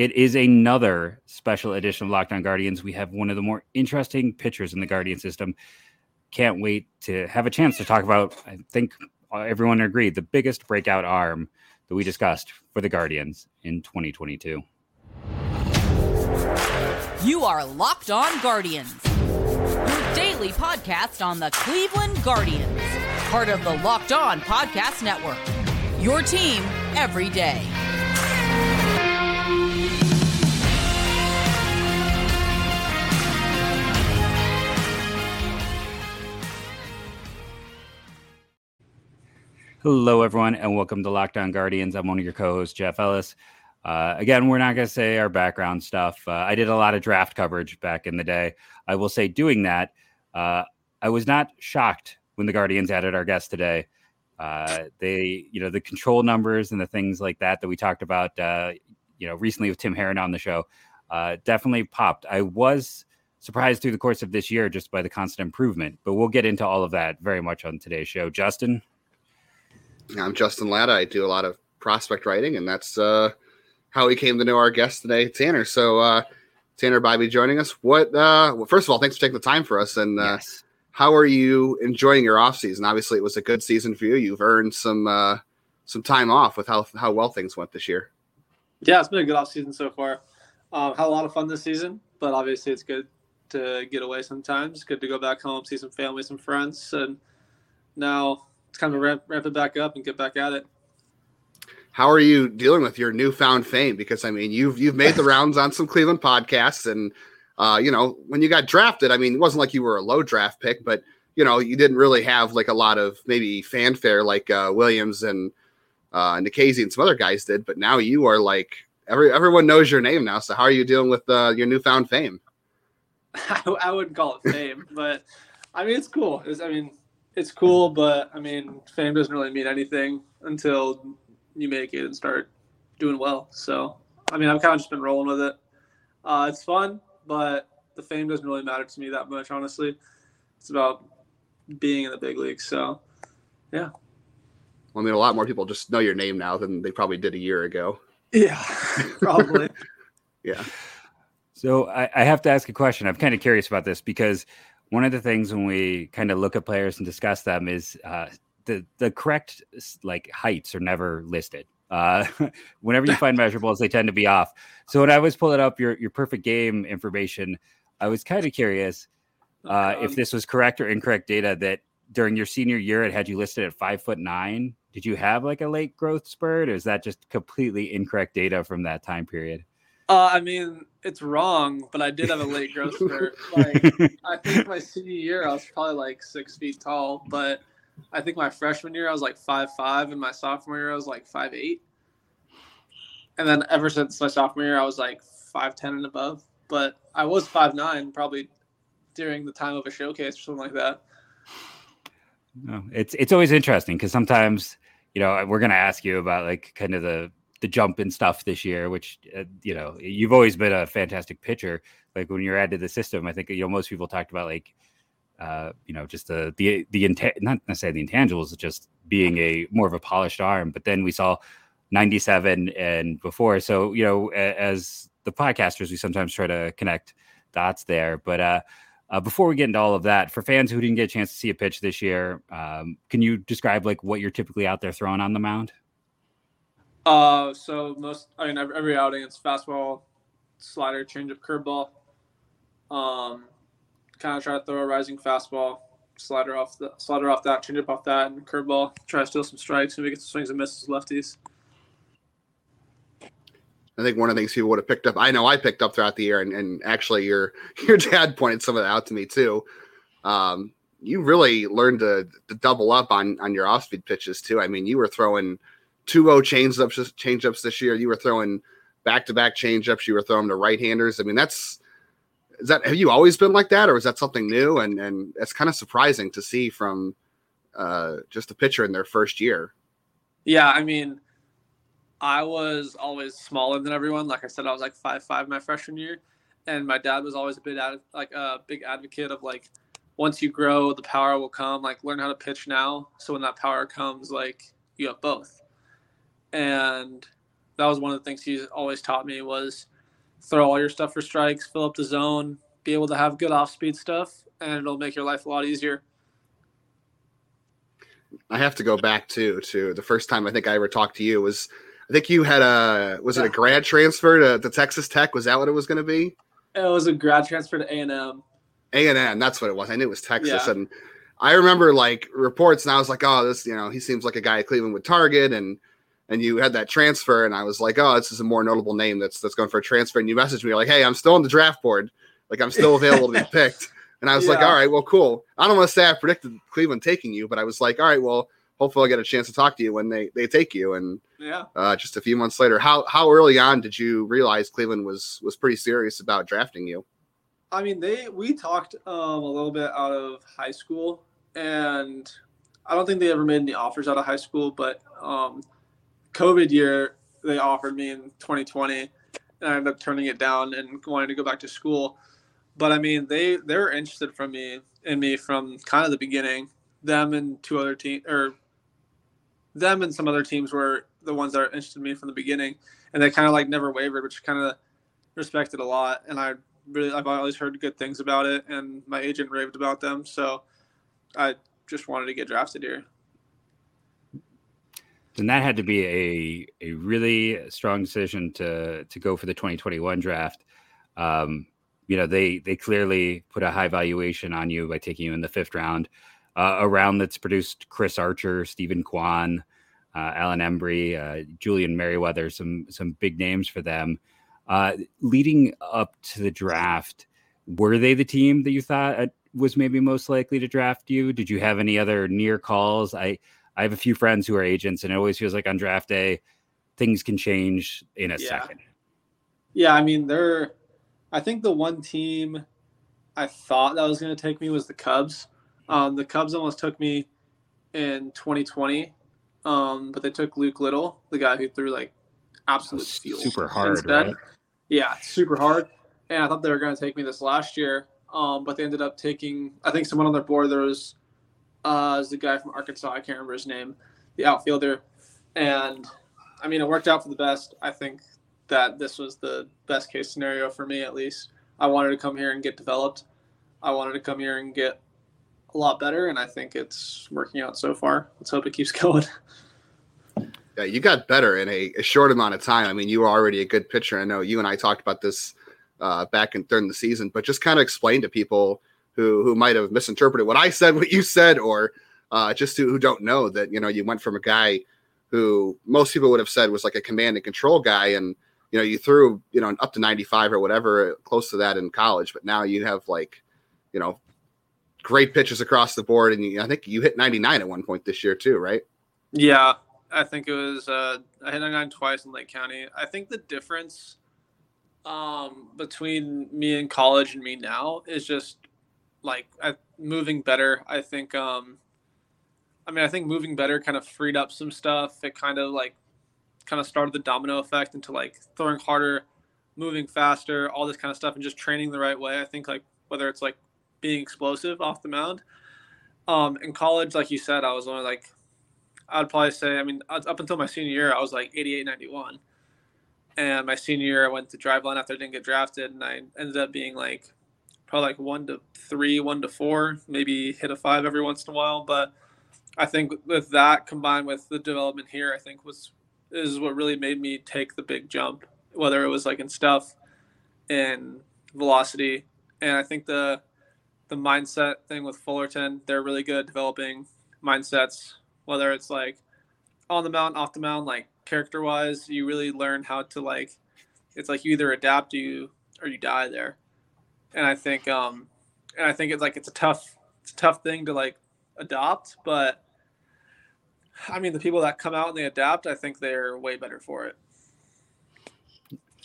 it is another special edition of Locked On Guardians. We have one of the more interesting pitchers in the Guardian system. Can't wait to have a chance to talk about. I think everyone agreed the biggest breakout arm that we discussed for the Guardians in 2022. You are Locked On Guardians, your daily podcast on the Cleveland Guardians, part of the Locked On Podcast Network. Your team every day. Hello, everyone, and welcome to Locked On Guardians. I'm one of your co-hosts, Jeff Ellis. Uh, again, we're not going to say our background stuff. Uh, I did a lot of draft coverage back in the day. I will say, doing that, uh, I was not shocked when the Guardians added our guest today. Uh, they, you know, the control numbers and the things like that that we talked about, uh, you know, recently with Tim Herrin on the show, uh, definitely popped. I was surprised through the course of this year just by the constant improvement, but we'll get into all of that very much on today's show. Justin. I'm Justin Latta. I do a lot of prospect writing, and that's uh, how we came to know our guest today, Tanner. So, uh, Tanner Bibee joining us. What? Uh, well, first of all, thanks for taking the time for us. And uh, yes. how are you enjoying your off season? Obviously, it was a good season for you. You've earned some uh, some time off with how how well things went this year. Yeah, it's been a good off season so far. Um, had a lot of fun this season, but obviously, it's good to get away sometimes. Good to go back home, see some family, some friends, and now it's kind of ramp, ramp it back up and get back at it. How are you dealing with your newfound fame? Because I mean, you've you've made the rounds on some Cleveland podcasts, and uh, you know when you got drafted, I mean, it wasn't like you were a low draft pick, but you know you didn't really have like a lot of maybe fanfare like uh, Williams and uh, Nikhazy and some other guys did. But now you are like every everyone knows your name now. So how are you dealing with uh, your newfound fame? I, I wouldn't call it fame, but I mean it's cool. It's, I mean it's cool, but I mean, fame doesn't really mean anything until you make it and start doing well. So, I mean, I've kind of just been rolling with it. Uh, it's fun, but the fame doesn't really matter to me that much, honestly. It's about being in the big leagues. So, yeah. Well, I mean, a lot more people just know your name now than they probably did a year ago. Yeah, probably. yeah. So I, I, have to ask a question. I'm kind of curious about this because one of the things when we kind of look at players and discuss them is uh, the the correct like heights are never listed. Uh, whenever you find measurables, they tend to be off. So when I was pulling up your your perfect game information, I was kind of curious uh, um, if this was correct or incorrect data that during your senior year it had you listed at five foot nine. Did you have like a late growth spurt, or is that just completely incorrect data from that time period? Uh, I mean, it's wrong, but I did have a late growth spurt. Like, I think my senior year, I was probably like six feet tall, but I think my freshman year, I was like five five, and my sophomore year, I was like five eight. And then ever since my sophomore year, I was like five ten and above. But I was five nine probably during the time of a showcase or something like that. No, it's it's always interesting because sometimes you know we're gonna ask you about like kind of the the jump and stuff this year, which uh, you know you've always been a fantastic pitcher. Like when you're added to the system, I think you know most people talked about like uh, you know just the the the inta- not necessarily the intangibles, just being a more of a polished arm. But then we saw 97 and before, so you know as the podcasters, we sometimes try to connect dots there. But uh, uh, before we get into all of that, for fans who didn't get a chance to see a pitch this year, um, can you describe like what you're typically out there throwing on the mound? Uh, so most, I mean, every, outing it's fastball, slider, changeup, curveball. Um, kind of try to throw a rising fastball, slider off the slider off that, changeup off that, and curveball. Try to steal some strikes, maybe get some swings and misses, lefties. I think one of the things people would have picked up. I know I picked up throughout the year, and, and actually your your dad pointed some of that out to me too. Um, you really learned to, to double up on on your off speed pitches too. I mean, you were throwing 2-0 changeups changeups this year. You were throwing back to back changeups. You were throwing to right handers. I mean, that's is that have you always been like that, or is that something new? And and it's kind of surprising to see from uh, just a pitcher in their first year. Yeah, I mean, I was always smaller than everyone. Like I said, I was like five five my freshman year, and my dad was always a big ad, like a big advocate of like once you grow, the power will come. Like learn how to pitch now, so when that power comes, like you have both and that was one of the things he always taught me was throw all your stuff for strikes, fill up the zone, be able to have good off speed stuff, and it'll make your life a lot easier. I have to go back to to the first time I think I ever talked to you was I think you had a was it a grad transfer to, to Texas Tech? Was that what it was going to be? It was a grad transfer to A and M. A and M, that's what it was. I knew it was Texas, yeah. and I remember like reports, and I was like, oh, this you know he seems like a guy Cleveland would target, and and you had that transfer, and I was like, oh, this is a more notable name that's that's going for a transfer, and you messaged me like, hey, I'm still on the draft board, like I'm still available to be picked. And I was yeah. like, all right, well, cool. I don't want to say I predicted Cleveland taking you, but I was like, all right, well, hopefully I'll get a chance to talk to you when they, they take you. And yeah, uh, just a few months later, how how early on did you realize Cleveland was was pretty serious about drafting you? I mean, they we talked um, a little bit out of high school, and I don't think they ever made any offers out of high school. But um, COVID year, they offered me in 2020, and I ended up turning it down and wanting to go back to school. But I mean, they they were interested from me in me from kind of the beginning. Them and two other teams, or them and some other teams were the ones that are interested in me from the beginning, and they kind of like never wavered, which kind of respected a lot. And I really I've always heard good things about it, and my agent raved about them, so I just wanted to get drafted here. And that had to be a a really strong decision to to go for the 2021 draft. Um, you know they they clearly put a high valuation on you by taking you in the fifth round. Uh, a round that's produced chris archer Steven kwan uh, alan embree uh, julian merryweather some some big names for them. Uh, leading up to the draft were they the team that you thought uh, was maybe most likely to draft you? Did you have any other near calls? I i have a few friends who are agents and it always feels like on draft day things can change in a yeah. second yeah i mean they're I think the one team I thought that was going to take me was the Cubs. Um, the Cubs almost took me in 2020, um, but they took Luke Little, the guy who threw like absolute steel, super hard, instead. right? Yeah, super hard. And I thought they were going to take me this last year, um, but they ended up taking. I think someone on their board there was, uh, was the guy from Arkansas. I can't remember his name, the outfielder, and I mean it worked out for the best. I think that this was the best case scenario for me at least. I wanted to come here and get developed. I wanted to come here and get a lot better, and I think it's working out so far. Let's hope it keeps going. Yeah, you got better in a, a short amount of time. I mean, you were already a good pitcher. I know you and I talked about this uh, back in during the season, but just kind of explain to people who who might have misinterpreted what I said, what you said, or uh, just who, who don't know that you know you went from a guy who most people would have said was like a command and control guy, and you know, you threw, you know, up to 95 or whatever, close to that in college, but now you have like, you know, great pitches across the board. And you, I think you hit 99 at one point this year too, right? Yeah. I think it was, uh, I hit 99 twice in Lake County. I think the difference um, between me in college and me now is just like I, moving better. I think, um, I mean, I think moving better kind of freed up some stuff. It kind of like kind of started the domino effect into like throwing harder, moving faster, all this kind of stuff, and just training the right way. I think like whether it's like being explosive off the mound. Um, in college, like you said, I was only like, I'd probably say, I mean, up until my senior year, I was like 88, 91. And my senior year, I went to Driveline after I didn't get drafted, and I ended up being like probably like one to three, one to four, maybe hit a five every once in a while. But I think with that combined with the development here, I think was is what really made me take the big jump, whether it was like in stuff and velocity. And I think the the mindset thing with Fullerton, they're really good at developing mindsets, whether it's like on the mound, off the mound, like character wise, you really learn how to like it's like you either adapt you or you die there. And I think um and I think it's like it's a tough it's a tough thing to like adopt, but I mean, the people that come out and they adapt, I think they're way better for it.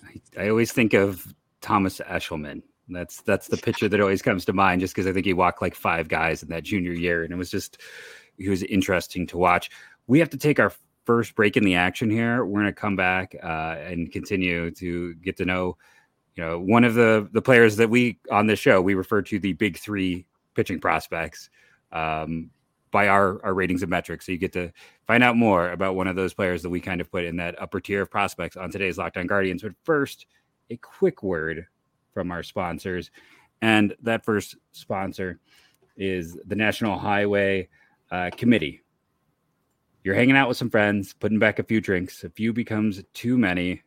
I, I always think of Thomas Eshelman. That's that's the picture that always comes to mind, just because I think he walked like five guys in that junior year, and it was just he was interesting to watch. We have to take our first break in the action here. We're going to come back uh, and continue to get to know, you know, one of the the players that we on this show we refer to the big three pitching prospects. Um, by our, our ratings and metrics. So you get to find out more about one of those players that we kind of put in that upper tier of prospects on today's Locked On Guardians. But first, a quick word from our sponsors. And that first sponsor is the National Highway uh, Committee. You're hanging out with some friends, putting back a few drinks. A few becomes too many.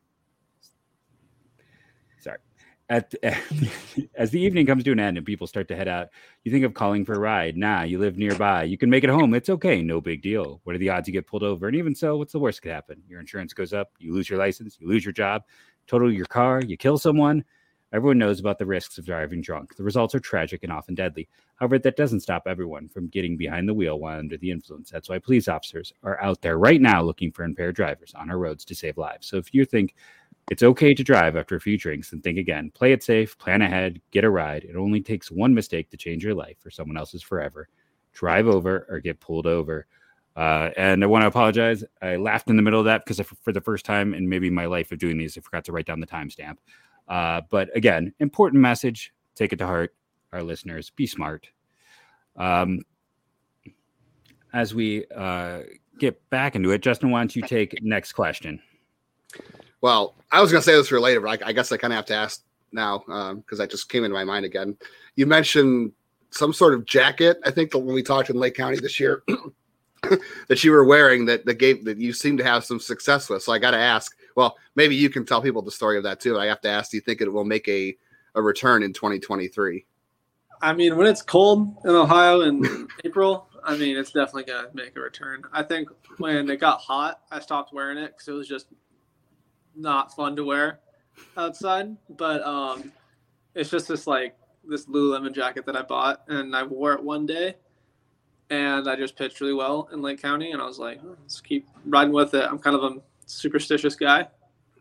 At, as the evening comes to an end and people start to head out, you think of calling for a ride. Nah, you live nearby. You can make it home. It's okay. No big deal. What are the odds you get pulled over? And even so, what's the worst that could happen? Your insurance goes up. You lose your license. You lose your job. Total your car. You kill someone. Everyone knows about the risks of driving drunk. The results are tragic and often deadly. However, that doesn't stop everyone from getting behind the wheel while under the influence. That's why police officers are out there right now looking for impaired drivers on our roads to save lives. So if you think it's okay to drive after a few drinks, and think again. Play it safe, plan ahead, get a ride. It only takes one mistake to change your life or someone else's forever. Drive over or get pulled over. Uh, and I want to apologize. I laughed in the middle of that because for the first time in maybe my life of doing these, I forgot to write down the timestamp. Uh, but again, important message. Take it to heart, our listeners. Be smart. Um, as we uh, get back into it, Justin, why don't you take next question? Well, I was going to say this for later, but I, I guess I kind of have to ask now because um, that just came into my mind again. You mentioned some sort of jacket. I think when we talked in Lake County this year, that you were wearing that the game that you seem to have some success with. So I got to ask. Well, maybe you can tell people the story of that too. But I have to ask. Do you think it will make a a return in 2023? I mean, when it's cold in Ohio in April, I mean, it's definitely gonna make a return. I think when it got hot, I stopped wearing it because it was just not fun to wear outside. But um, it's just this like this Lululemon jacket that I bought, and I wore it one day, and I just pitched really well in Lake County, and I was like, oh, let's keep riding with it. I'm kind of a superstitious guy,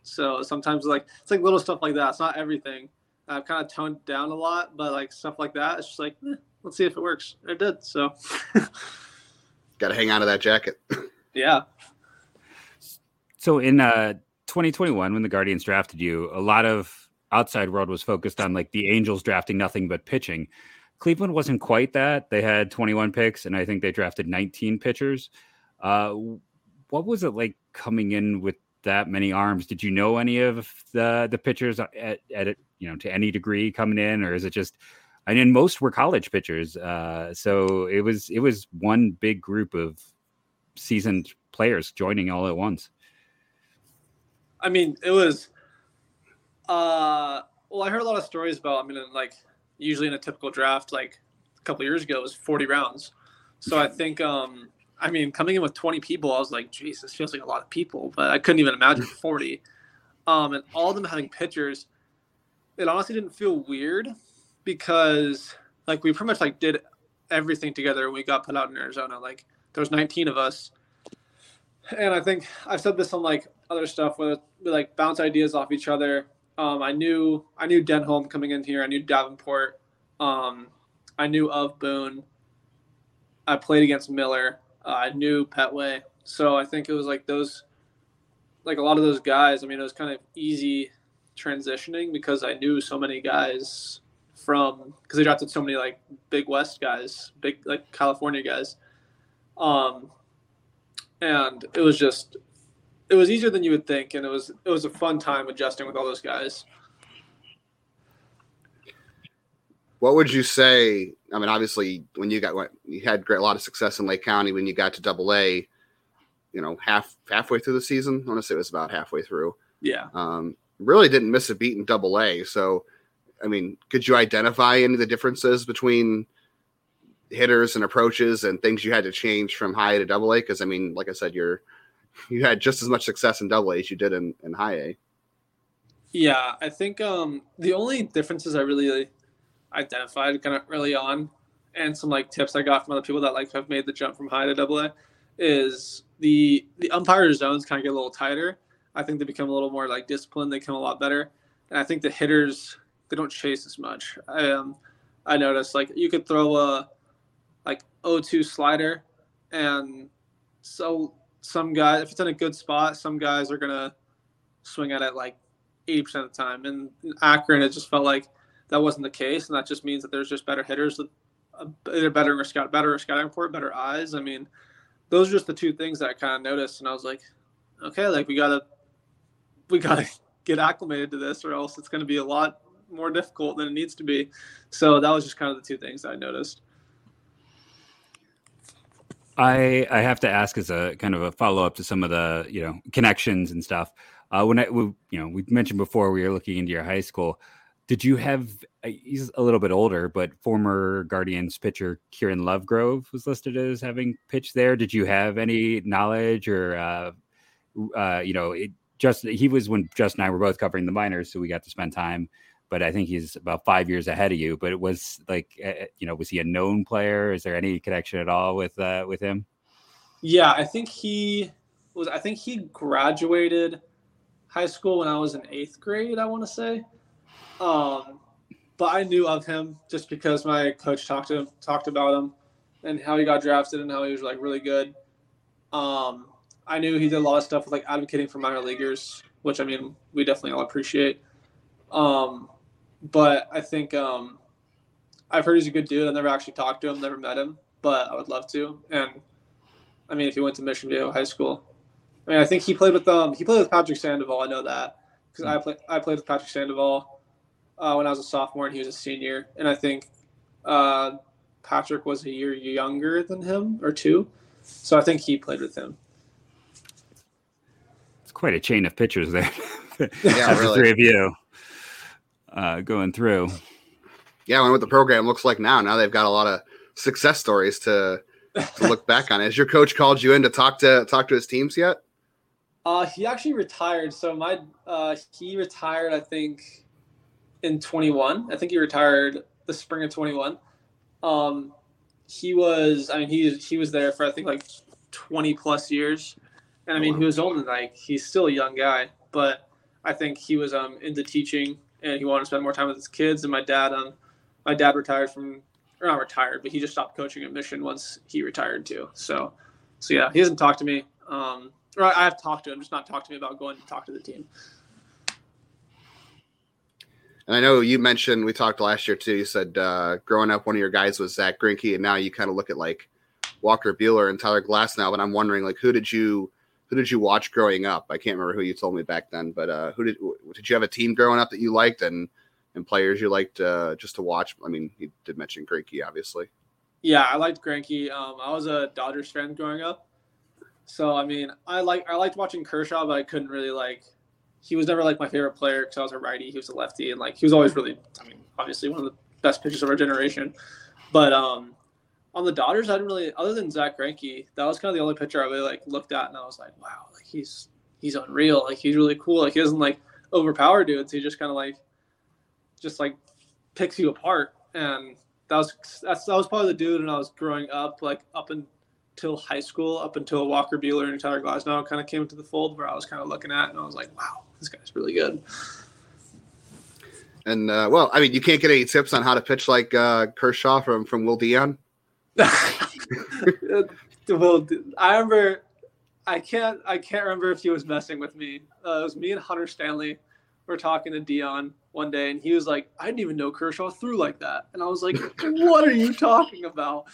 so sometimes like it's like little stuff like that. It's not everything. I've kind of toned down a lot, but like stuff like that, it's just like eh, let's see if it works. It did, so. Got to hang on to that jacket. yeah. So in uh 2021, when the Guardians drafted you, a lot of outside world was focused on like the Angels drafting nothing but pitching. Cleveland wasn't quite that. They had 21 picks, and I think they drafted 19 pitchers. Uh, what was it like coming in with that many arms? Did you know any of the the pitchers at, at you know to any degree coming in, or is it just? I mean, most were college pitchers, uh, so it was it was one big group of seasoned players joining all at once. I mean, it was. Uh, well, I heard a lot of stories about. I mean, like usually in a typical draft, like a couple years ago, it was 40 rounds. So I think, um, I mean, coming in with 20 people, I was like, this feels like a lot of people, but I couldn't even imagine 40. Um, and all of them having pitchers, it honestly didn't feel weird because like we pretty much like did everything together when we got put out in Arizona. Like there was 19 of us. And I think I've said this on like other stuff where we like bounce ideas off each other. Um, I knew I knew Denholm coming in here. I knew Davenport. Um, I knew of Boone. I played against Miller. Uh, I knew Petway. So I think it was like those, like a lot of those guys. I mean, it was kind of easy transitioning because I knew so many guys from because they drafted so many like big West guys, big like California guys. Um, and it was just it was easier than you would think, and it was it was a fun time adjusting with all those guys. What would you say? I mean, obviously, when you got you had great, a lot of success in Lake County when you got to Double A, you know, half halfway through the season. I want to say it was about halfway through. Yeah. Um, really didn't miss a beat in Double A. So, I mean, could you identify any of the differences between hitters and approaches and things you had to change from high to Double A? Because I mean, like I said, you're you had just as much success in double A as you did in, in high A. Yeah, I think um, the only differences I really identified kind of early on, and some like tips I got from other people that like have made the jump from high to double A, is the the umpire zones kind of get a little tighter. I think they become a little more like disciplined. They become a lot better, and I think the hitters they don't chase as much. I um I noticed like you could throw a like 0-2 slider, and so some guys, if it's in a good spot, some guys are gonna swing at it like 80% of the time. And Akron, it just felt like that wasn't the case, and that just means that there's just better hitters, uh, either better or scout, better scouting report, better eyes. I mean, those are just the two things that I kind of noticed, and I was like, okay, like we gotta, we gotta get acclimated to this, or else it's to be a lot more difficult than it needs to be. So that was just kind of the two things I noticed. I I have to ask as a kind of a follow up to some of the you know connections and stuff. Uh, when I we, you know we mentioned before we were looking into your high school, did you have? Uh, he's a little bit older, but former Guardians pitcher Kieran Lovegrove was listed as having pitched there. Did you have any knowledge or uh, uh, you know it, just he was when Justin and I were both covering the minors, so we got to spend time but I think he's about five years ahead of you. But it was like, uh, you know, was he a known player? Is there any connection at all with uh, with him? Yeah, I think he was. I think he graduated high school when I was in eighth grade. I want to say, um, but I knew of him just because my coach talked to him, talked about him, and how he got drafted and how he was like really good. Um, I knew he did a lot of stuff with like advocating for minor leaguers, which I mean we definitely all appreciate. Um, but I think um, I've heard he's a good dude. I've never actually talked to him, never met him, but I would love to. And I mean, if he went to Mission Viejo High School, I mean, I think he played with um he played with Patrick Sandoval. I know that because I played I played with Patrick Sandoval uh, when I was a sophomore and he was a senior, and I think uh, Patrick was a year younger than him or two, so I think he played with him. It's quite a chain of pitchers there. yeah, really. the three of you uh, going through. Yeah, and what the program looks like now, now they've got a lot of success stories to, to look back on. Has your coach called you in to talk to talk to his teams yet? Uh, he actually retired. So my uh, he retired, I think, in 21. I think he retired the spring of 21. Um, he was, I mean, he he was there for I think like 20 plus years, and I mean, he was only like he's still a young guy, but I think he was um into teaching and he wanted to spend more time with his kids. And my dad, um, my dad retired from, or not retired, but he just stopped coaching at Mission once he retired too. So, so yeah, he hasn't talked to me. Um, or I have talked to him, just not talked to me about going to talk to the team. And I know you mentioned we talked last year too. You said uh, growing up, one of your guys was Zack Greinke, and now you kind of look at like Walker Buehler and Tyler Glasnow. But I'm wondering, like, who did you who did you watch growing up? I can't remember who you told me back then, but uh, who did did you have a team growing up that you liked and and players you liked uh, just to watch? I mean, you did mention Greinke, obviously. Yeah, I liked Greinke. Um, I was a Dodgers fan growing up, so I mean, I like I liked watching Kershaw, but I couldn't really like. He was never like my favorite player because I was a righty. He was a lefty, and like he was always really, I mean, obviously one of the best pitchers of our generation. But um, on the Dodgers, I didn't really, other than Zack Greinke, that was kind of the only pitcher I really like looked at, and I was like, wow, like he's he's unreal. Like he's really cool. Like he doesn't like overpower dudes. He just kind of like, just like picks you apart. And that was that's that was probably the dude when I was growing up, like up until high school, up until Walker Buehler and Tyler Glasnow kind of came into the fold, where I was kind of looking at, and I was like, wow, this guy's really good. And uh, well, I mean, you can't get any tips on how to pitch like uh, Kershaw from from Will Dion. well, I remember. I can't. I can't remember if he was messing with me. Uh, it was me and Hunter Stanley. were talking to Dion one day, and he was like, "I didn't even know Kershaw threw like that." And I was like, "What are you talking about?"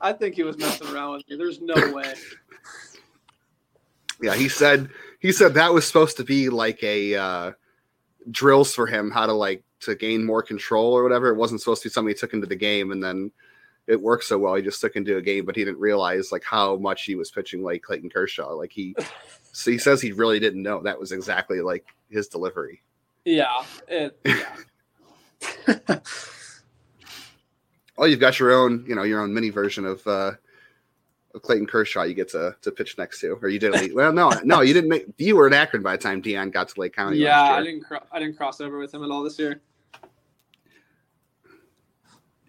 I think he was messing around with me. There's no way. Yeah, he said he said that was supposed to be like a uh, drills for him how to like to gain more control or whatever. It wasn't supposed to be something he took into the game, and then it worked so well. He just took into a game, but he didn't realize like how much he was pitching like Clayton Kershaw. Like he, so he says he really didn't know that was exactly like his delivery. Yeah. It, yeah. oh, you've got your own, you know, your own mini version of uh of Clayton Kershaw. You get to to pitch next to, or you didn't. well, no, no, you didn't make. You were in Akron by the time Dion got to Lake County. Yeah, I didn't. Cro- I didn't cross over with him at all this year.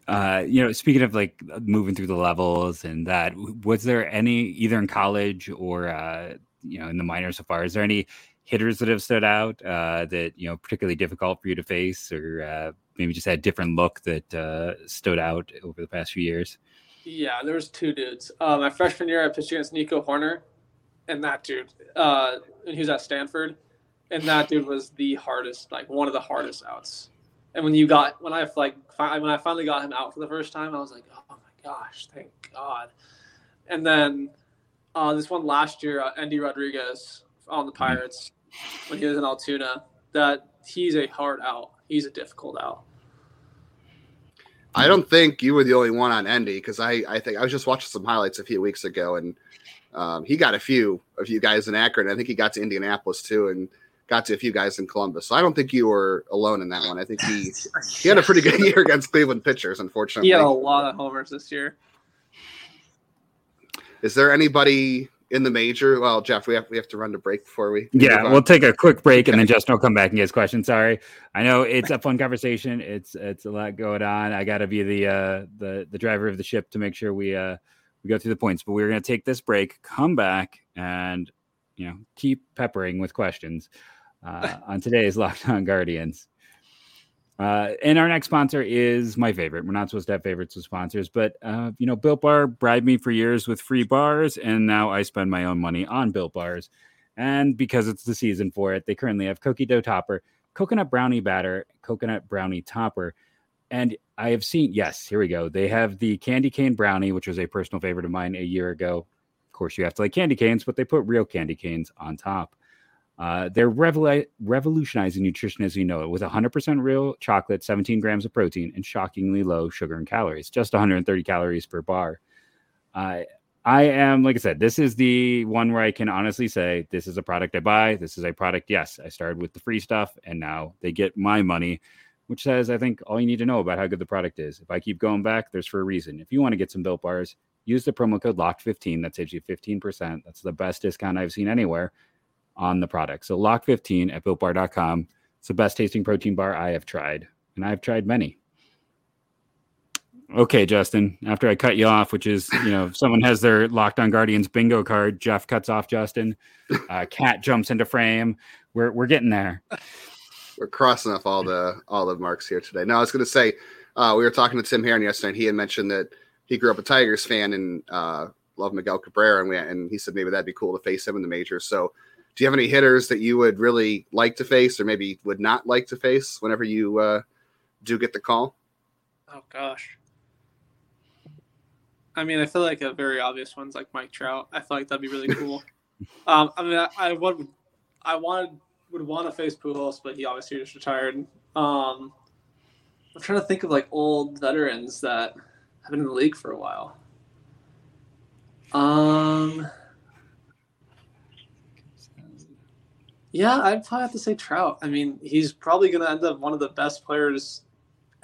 Uh, you know, speaking of like moving through the levels and that, was there any either in college or uh, you know in the minors so far? Is there any hitters that have stood out uh, that you know particularly difficult for you to face, or uh, maybe just had a different look that uh, stood out over the past few years? Yeah, there was two dudes. Uh, my freshman year, I pitched against Nico Hoerner, and that dude, uh, and he was at Stanford, and that dude was the hardest, like one of the hardest outs and when you got when I like when I finally got him out for the first time, I was like, oh my gosh, thank God. And then uh, this one last year, uh, Endy Rodriguez on the Pirates when he was in Altoona, that he's a hard out. He's a difficult out. I don't think you were the only one on Endy because I, I think I was just watching some highlights a few weeks ago and um, he got a few a few guys in Akron. I think he got to Indianapolis too and got to a few guys in Columbus. So I don't think you were alone in that one. I think he he had a pretty good year against Cleveland pitchers. Unfortunately, he had a lot of homers this year. Is there anybody in the major. Well, Jeff, we have we have to run to break before we. Yeah, we'll take a quick break and then Justin will come back and get his question. Sorry, I know it's a fun conversation. It's it's a lot going on. I got to be the uh the the driver of the ship to make sure we uh we go through the points. But we're gonna take this break, come back, and you know keep peppering with questions uh, on today's Locked On Guardians. Uh, and our next sponsor is my favorite. We're not supposed to have favorites with sponsors, but uh, you know, Built Bar bribed me for years with free bars, and now I spend my own money on Built Bars. And because it's the season for it, they currently have cookie dough topper, coconut brownie batter, coconut brownie topper, and I have seen. Yes, here we go. They have the candy cane brownie, which was a personal favorite of mine a year ago. Of course, you have to like candy canes, but they put real candy canes on top. Uh, they're revol- revolutionizing nutrition as we know it with 100% real chocolate, 17 grams of protein, and shockingly low sugar and calories, just 130 calories per bar. Uh, I am, like I said, this is the one where I can honestly say this is a product I buy. This is a product, yes, I started with the free stuff and now they get my money, which says I think all you need to know about how good the product is. If I keep going back, there's for a reason. If you want to get some built bars, use the promo code LOCKED15. That saves you 15%. That's the best discount I've seen anywhere on the product. So lock15 at builtbar.com. It's the best tasting protein bar I have tried, and I've tried many. Okay, Justin, after I cut you off, which is, you know, if someone has their locked on Guardians bingo card, Jeff cuts off Justin, uh, Cat jumps into frame. We're, we're getting there. We're crossing off all the all the marks here today. Now I was going to say, uh, we were talking to Tim Herrin yesterday, and he had mentioned that he grew up a Tigers fan and uh, loved Miguel Cabrera, and we and he said maybe that'd be cool to face him in the majors. So do you have any hitters that you would really like to face or maybe would not like to face whenever you uh, do get the call? Oh gosh. I mean, I feel like a very obvious one's like Mike Trout. I feel like that'd be really cool. um, I mean, I, I would, I wanted would want to face Pujols, but he obviously just retired. Um, I'm trying to think of like old veterans that have been in the league for a while. Um, Yeah, I'd probably have to say Trout. I mean, he's probably going to end up one of the best players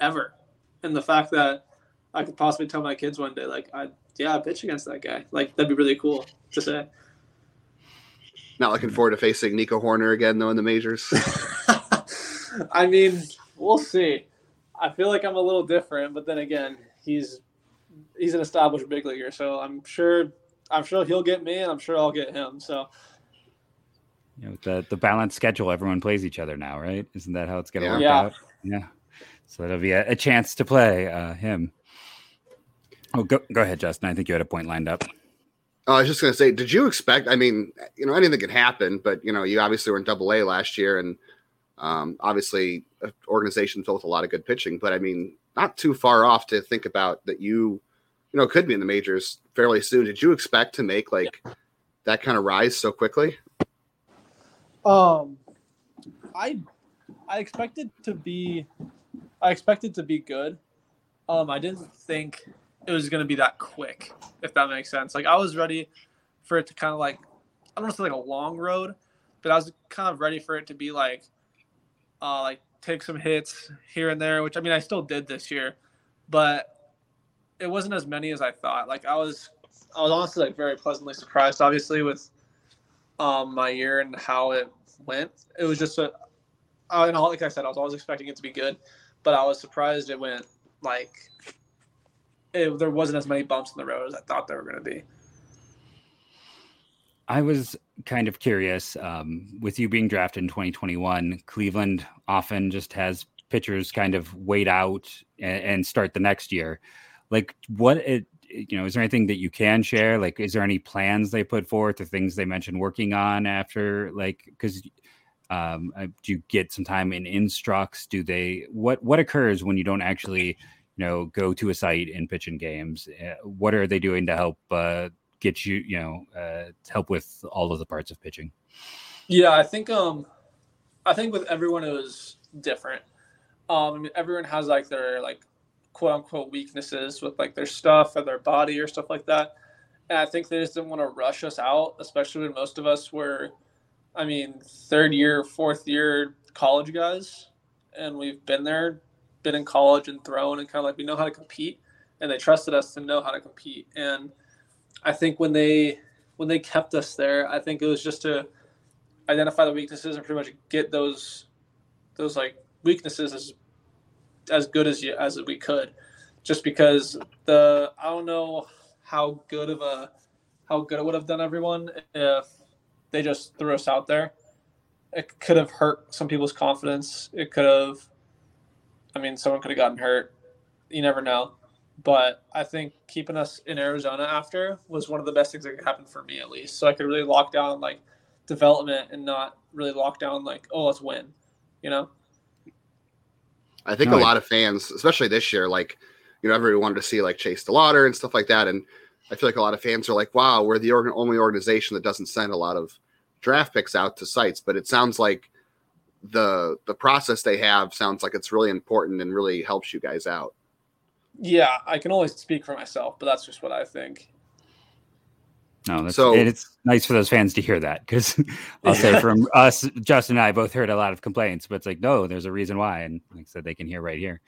ever. And the fact that I could possibly tell my kids one day, like, I yeah, I pitch against that guy. Like, that'd be really cool to say. Not looking forward to facing Nico Hoerner again, though, in the majors. I mean, we'll see. I feel like I'm a little different, but then again, he's he's an established big leaguer, so I'm sure I'm sure he'll get me, and I'm sure I'll get him. So you know the the balanced schedule everyone plays each other now right? Isn't that how it's going to yeah. work yeah. out? Yeah. So that'll be a, a chance to play uh, him. Oh go, go ahead justin. I think you had a point lined up. Oh, i was just going to say did you expect i mean you know anything could happen but you know you obviously were in double a last year and um, obviously an organization filled with a lot of good pitching but i mean not too far off to think about that you you know could be in the majors fairly soon. Did you expect to make like that kind of rise so quickly um, I I expected to be I expected to be good. Um, I didn't think it was gonna be that quick, if that makes sense. Like I was ready for it to kind of like I don't want to say like a long road, but I was kind of ready for it to be like uh like take some hits here and there, which I mean I still did this year, but it wasn't as many as I thought. Like I was I was honestly like very pleasantly surprised, obviously, with um, my year and how it went. It was just a, uh, and all, like I said, I was always expecting it to be good, but I was surprised it went like it, there wasn't as many bumps in the road as I thought there were going to be. I was kind of curious um, with you being drafted in 2021. Cleveland often just has pitchers kind of wait out and, and start the next year. Like, what it you know, is there anything that you can share? Like, is there any plans they put forth or things they mentioned working on after, like, because um, do you get some time in instructs? Do they what what occurs when you don't actually, you know, go to a site and pitch in games? Uh, what are they doing to help uh, get you, you know, uh, help with all of the parts of pitching? Yeah, I think um, I think with everyone it was different. Um, everyone has like their like quote unquote weaknesses with like their stuff and their body or stuff like that. And I think they just didn't want to rush us out, especially when most of us were, I mean, third year, fourth year college guys, and we've been there, been in college and thrown, and kind of like we know how to compete, and they trusted us to know how to compete. And I think when they when they kept us there, I think it was just to identify the weaknesses and pretty much get those those like weaknesses as as good as you as we could. Just because the I don't know how good of a how good it would have done everyone if they just threw us out there. It could have hurt some people's confidence. It could have I mean someone could have gotten hurt. You never know. But I think keeping us in Arizona after was one of the best things that could happen for me at least. So I could really lock down like development and not really lock down like, oh, let's win. You know? I think no, a lot of fans, especially this year, like, you know, everybody wanted to see like Chase DeLauter and stuff like that. And I feel like a lot of fans are like, wow, we're the only organization that doesn't send a lot of draft picks out to sites. But it sounds like the the process they have sounds like it's really important and really helps you guys out. Yeah, I can only speak for myself, but that's just what I think. No, that's, so it's nice for those fans to hear that because I'll say from us, Justin and I both heard a lot of complaints, but it's like, no, there's a reason why. And like I said, they can hear right here.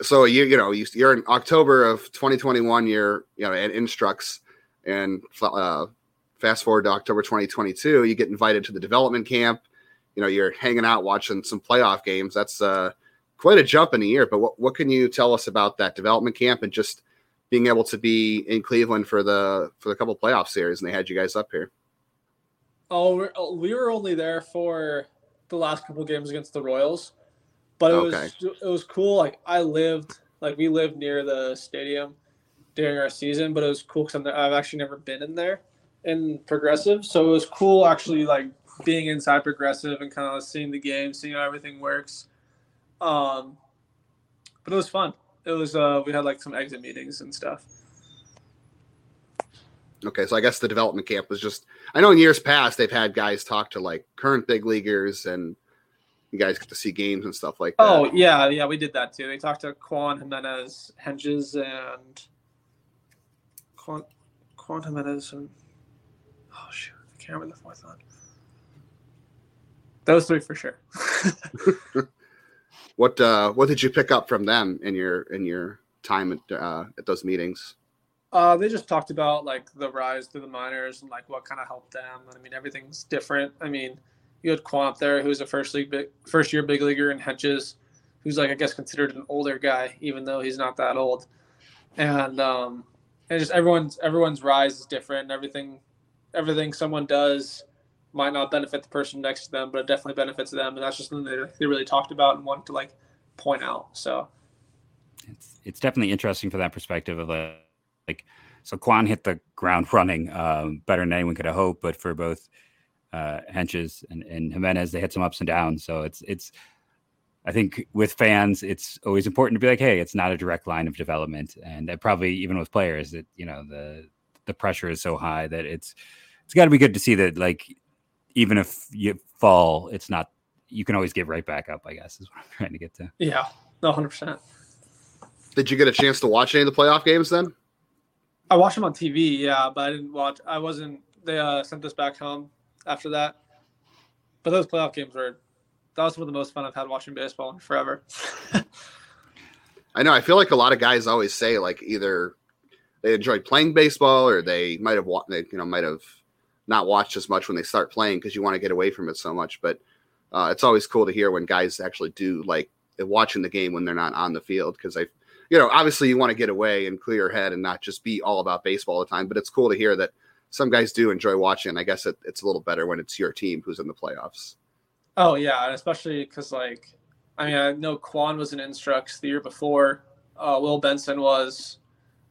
So you, you know, you, are in October of 2021, you're, you know, at Instructs and uh, fast forward to October 2022, you get invited to the development camp. You know, you're hanging out watching some playoff games. That's uh, quite a jump in a year. But what, what can you tell us about that development camp and just being able to be in Cleveland for the for the couple playoff series, and they had you guys up here. Oh, we're, oh, we were only there for the last couple games against the Royals, but it okay. was it was cool. Like I lived, like we lived near the stadium during our season, but it was cool because I've actually never been in there in Progressive, so it was cool actually like being inside Progressive and kind of seeing the game, seeing how everything works. Um, but it was fun it was uh we had like some exit meetings and stuff. Okay, so I guess the development camp was just I know in years past they've had guys talk to like current big leaguers and you guys get to see games and stuff like that. Oh yeah, yeah, we did that too. They talked to Kwan Jimenez, Hentges, and Kwan, Kwan Jimenez and oh shoot, I can't remember the fourth one. Those three for sure. What uh, what did you pick up from them in your in your time at uh, at those meetings? Uh, they just talked about like the rise to the minors and like what kind of helped them. I mean, everything's different. I mean, you had Kwan there, who's a first league big, first year big leaguer, and Hentges, who's like I guess considered an older guy, even though he's not that old. And um, and just everyone's everyone's rise is different. Everything everything someone does might not benefit the person next to them, but it definitely benefits them, and that's just something they, they really talked about and wanted to like point out. So it's it's definitely interesting for that perspective of like, like so Kwan hit the ground running um, better than anyone could have hoped, but for both uh, Hentges and, and Jimenez, they had some ups and downs. So it's it's I think with fans, it's always important to be like, hey, it's not a direct line of development, and probably even with players, that you know the the pressure is so high that it's it's got to be good to see that like even if you fall, it's not. You can always get right back up. I guess is what I'm trying to get to. Yeah, no, hundred percent. Did you get a chance to watch any of the playoff games then? I watched them on TV, yeah, but I didn't watch. I wasn't. They uh, sent us back home after that. But those playoff games were. That was some of the most fun I've had watching baseball in forever. I know. I feel like a lot of guys always say like either they enjoyed playing baseball or they might have they you know might have not watched as much when they start playing because you want to get away from it so much. But uh, it's always cool to hear when guys actually do like watching the game when they're not on the field because I, you know, obviously you want to get away and clear your head and not just be all about baseball all the time. But it's cool to hear that some guys do enjoy watching. I guess it, it's a little better when it's your team who's in the playoffs. Oh yeah, and especially because like, I mean, I know Kwan was in Instructs the year before. Uh, Will Benson was,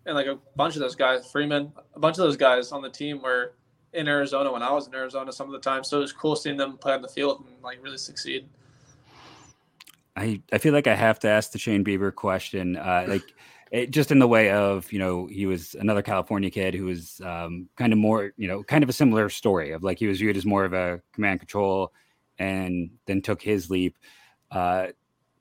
and like a bunch of those guys, Freeman, a bunch of those guys on the team were in Arizona when I was in Arizona some of the time. So it was cool seeing them play on the field and like really succeed. I, I feel like I have to ask the Shane Bieber question. Uh, like it, just in the way of, you know, he was another California kid who was um, kind of more, you know, kind of a similar story of like he was viewed as more of a command control and then took his leap. Uh,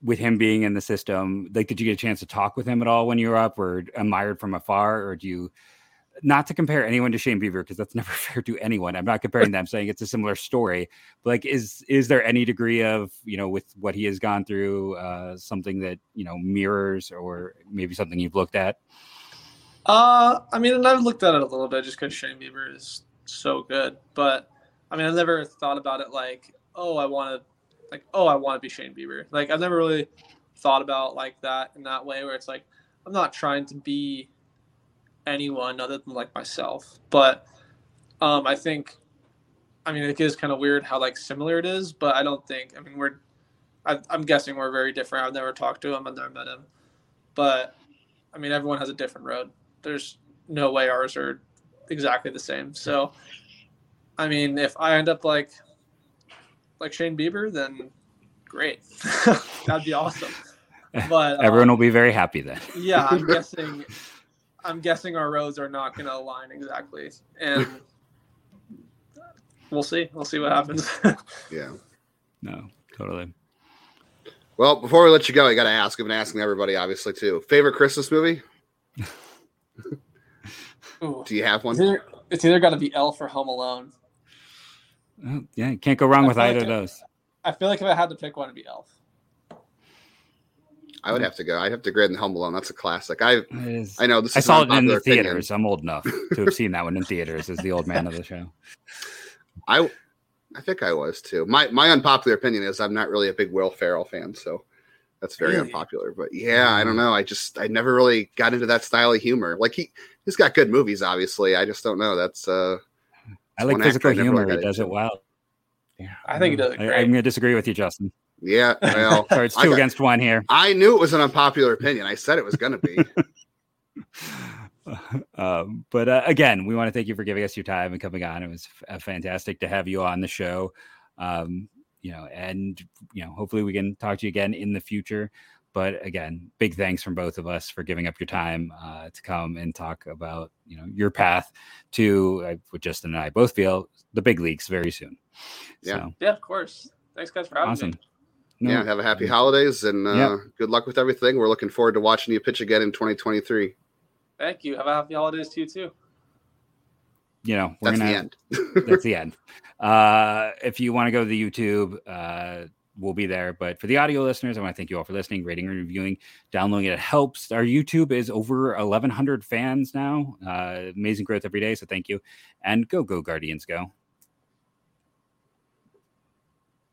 with him being in the system, like, did you get a chance to talk with him at all when you were up, or admired from afar, or do you? Not to compare anyone to Shane Bieber because that's never fair to anyone. I'm not comparing them, saying it's a similar story. But like, is is there any degree of you know with what he has gone through, uh, something that you know mirrors, or maybe something you've looked at? Uh, I mean, and I've looked at it a little bit just because Shane Bieber is so good. But I mean, I've never thought about it like, oh, I want to, like, oh, I want to be Shane Bieber. Like, I've never really thought about like that in that way, where it's like, I'm not trying to be anyone other than like myself. But um, I think, I mean, it is kind of weird how like similar it is, but I don't think. I mean, we're, I, I'm guessing we're very different. I've never talked to him. I've never met him, but I mean, everyone has a different road there's no way ours are exactly the same. So, I mean, if I end up like like Shane Bieber, then great, that'd be awesome. But everyone um, will be very happy then. yeah, I'm guessing. I'm guessing our roads are not going to align exactly, and we'll see. We'll see what happens. yeah. No, totally. Well, before we let you go, I got to ask. I've been asking everybody, obviously, too. Favorite Christmas movie? Do you have one? It's either, it's either got to be Elf or Home Alone. Oh, yeah, you can't go wrong I with either like of those. I feel like if I had to pick one, it'd be Elf. I would have to go. I'd have to grade in Home Alone. That's a classic. I I know this. I saw it in the theaters. Opinion. I'm old enough to have seen that one in theaters as the old man of the show. I I think I was too. My my unpopular opinion is I'm not really a big Will Ferrell fan, so that's very really? unpopular. But yeah, I don't mm. know. I just I never really got into that style of humor. Like he he's got good movies, obviously. I just don't know. That's uh I like physical humor. He does it well. Yeah, I think he does. I, am going to disagree with you, Justin. Yeah, well, Sorry, it's two got, against one here. I knew it was an unpopular opinion. I said it was going to be. um, but uh, again, we want to thank you for giving us your time and coming on. It was f- fantastic to have you on the show. Um, you know, and you know, hopefully we can talk to you again in the future. But again, big thanks from both of us for giving up your time uh, to come and talk about you know your path to uh, what Justin and I both feel the big leagues very soon. Yeah, so, yeah, of course. Thanks, guys, for having awesome. me. No, yeah, have a happy holidays and uh, yeah. good luck with everything. We're looking forward to watching you pitch again in 2023. Thank you. Have a happy holidays to you too you know, we're that's gonna, the end. that's the end. Uh, if you want to go to the YouTube, uh, we'll be there. But for the audio listeners, I want to thank you all for listening, rating, and reviewing, downloading it. It helps. Our YouTube is over 1,100 fans now. Uh, amazing growth every day. So thank you. And go, go, Guardians, go.